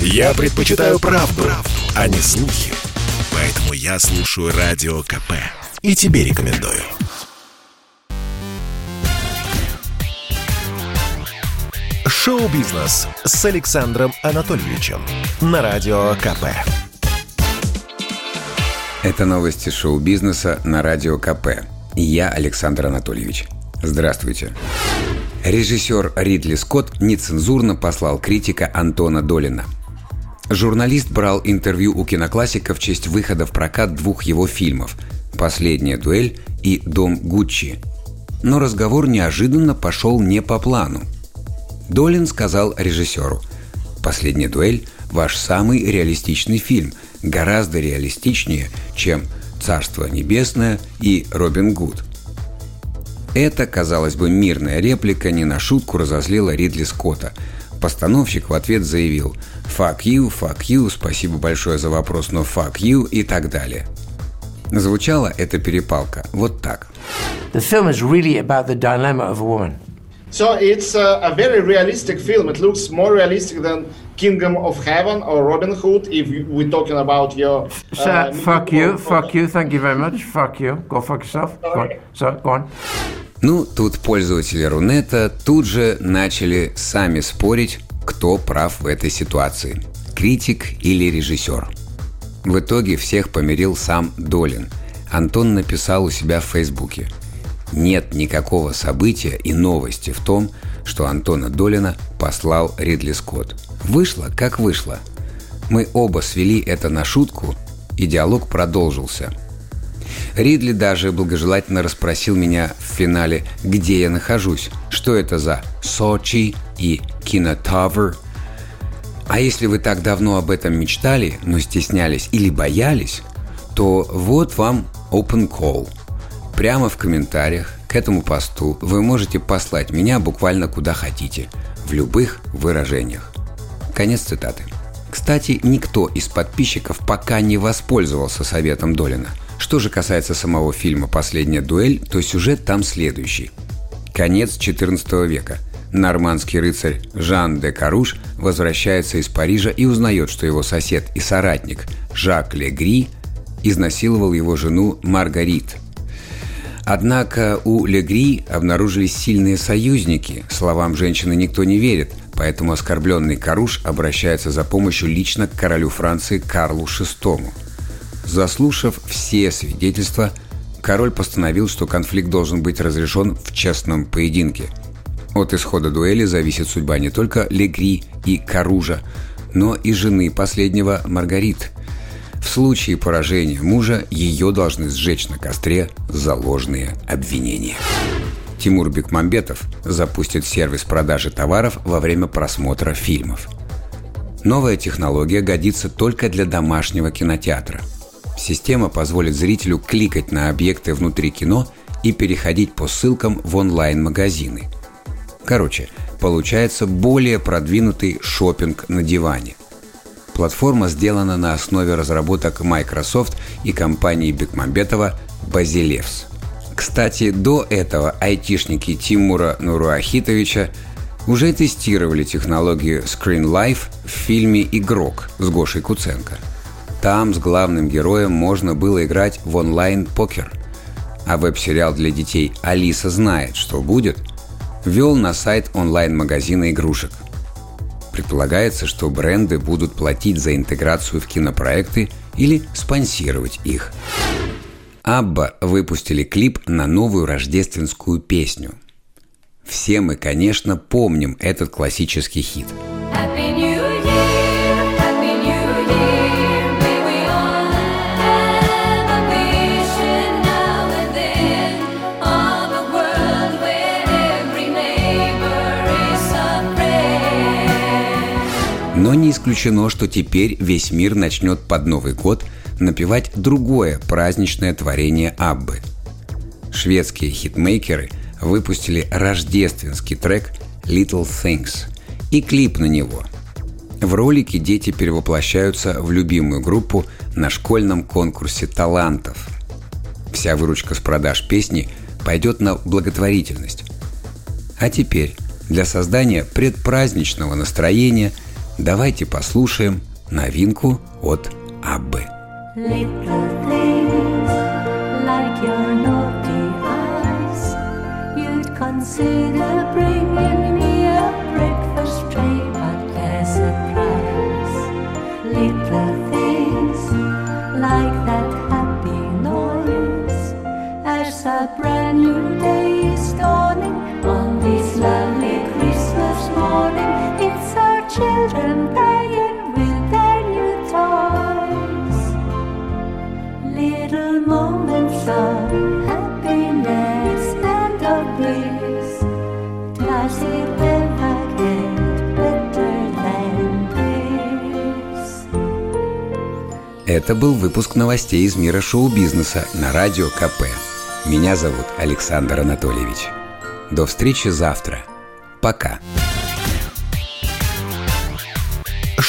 Я предпочитаю правду, правду, а не слухи. Поэтому я слушаю Радио КП. И тебе рекомендую. Шоу-бизнес с Александром Анатольевичем на Радио КП. Это новости шоу-бизнеса на Радио КП. И я Александр Анатольевич. Здравствуйте. Режиссер Ридли Скотт нецензурно послал критика Антона Долина. Журналист брал интервью у киноклассика в честь выхода в прокат двух его фильмов «Последняя дуэль» и «Дом Гуччи». Но разговор неожиданно пошел не по плану – Долин сказал режиссеру «Последняя дуэль – ваш самый реалистичный фильм, гораздо реалистичнее, чем «Царство небесное» и «Робин Гуд». Это, казалось бы, мирная реплика не на шутку разозлила Ридли Скотта. Постановщик в ответ заявил «Fuck you, fuck you, спасибо большое за вопрос, но fuck you» и так далее. Звучала эта перепалка вот так. The film is really about the dilemma of a woman – So it's a, a, very realistic film. It looks more realistic than Kingdom of Heaven or Robin Hood. If we're talking about your. Uh, fuck you, fuck you. Thank you very much. Fuck you. Go fuck yourself. Go on. So, go on. Ну, тут пользователи Рунета тут же начали сами спорить, кто прав в этой ситуации – критик или режиссер. В итоге всех помирил сам Долин. Антон написал у себя в Фейсбуке – нет никакого события и новости в том, что Антона Долина послал Ридли Скотт. Вышло, как вышло. Мы оба свели это на шутку, и диалог продолжился. Ридли даже благожелательно расспросил меня в финале, где я нахожусь, что это за Сочи и Кинотавр. А если вы так давно об этом мечтали, но стеснялись или боялись, то вот вам open call – Прямо в комментариях к этому посту вы можете послать меня буквально куда хотите, в любых выражениях. Конец цитаты. Кстати, никто из подписчиков пока не воспользовался советом Долина. Что же касается самого фильма «Последняя дуэль», то сюжет там следующий. Конец XIV века. Нормандский рыцарь Жан де Каруш возвращается из Парижа и узнает, что его сосед и соратник Жак Легри изнасиловал его жену Маргарит – Однако у Легри обнаружились сильные союзники. Словам женщины никто не верит, поэтому оскорбленный Каруш обращается за помощью лично к королю Франции Карлу VI. Заслушав все свидетельства, король постановил, что конфликт должен быть разрешен в честном поединке. От исхода дуэли зависит судьба не только Легри и Каружа, но и жены последнего Маргарит – в случае поражения мужа ее должны сжечь на костре за ложные обвинения. Тимур Бекмамбетов запустит сервис продажи товаров во время просмотра фильмов. Новая технология годится только для домашнего кинотеатра. Система позволит зрителю кликать на объекты внутри кино и переходить по ссылкам в онлайн-магазины. Короче, получается более продвинутый шопинг на диване – Платформа сделана на основе разработок Microsoft и компании Бекмамбетова «Базилевс». Кстати, до этого айтишники Тимура Нуруахитовича уже тестировали технологию Screen Life в фильме «Игрок» с Гошей Куценко. Там с главным героем можно было играть в онлайн-покер. А веб-сериал для детей «Алиса знает, что будет» вел на сайт онлайн-магазина игрушек – Предполагается, что бренды будут платить за интеграцию в кинопроекты или спонсировать их. Абба выпустили клип на новую рождественскую песню. Все мы, конечно, помним этот классический хит – Но не исключено, что теперь весь мир начнет под Новый год напевать другое праздничное творение Аббы. Шведские хитмейкеры выпустили рождественский трек «Little Things» и клип на него. В ролике дети перевоплощаются в любимую группу на школьном конкурсе талантов. Вся выручка с продаж песни пойдет на благотворительность. А теперь для создания предпраздничного настроения – Давайте послушаем новинку от Аббы. Little things like your naughty eyes, you'd consider bringing me a breakfast tray, but there's a price. Little things like that happy noise, as a brand new day is dawning on this lovely Christmas morning. Children playing with their new toys. Little moments of happiness and of bliss. Does it ever get better than this? Это был выпуск новостей из мира шоу-бизнеса на Радио КП. Меня зовут Александр Анатольевич. До встречи завтра. Пока.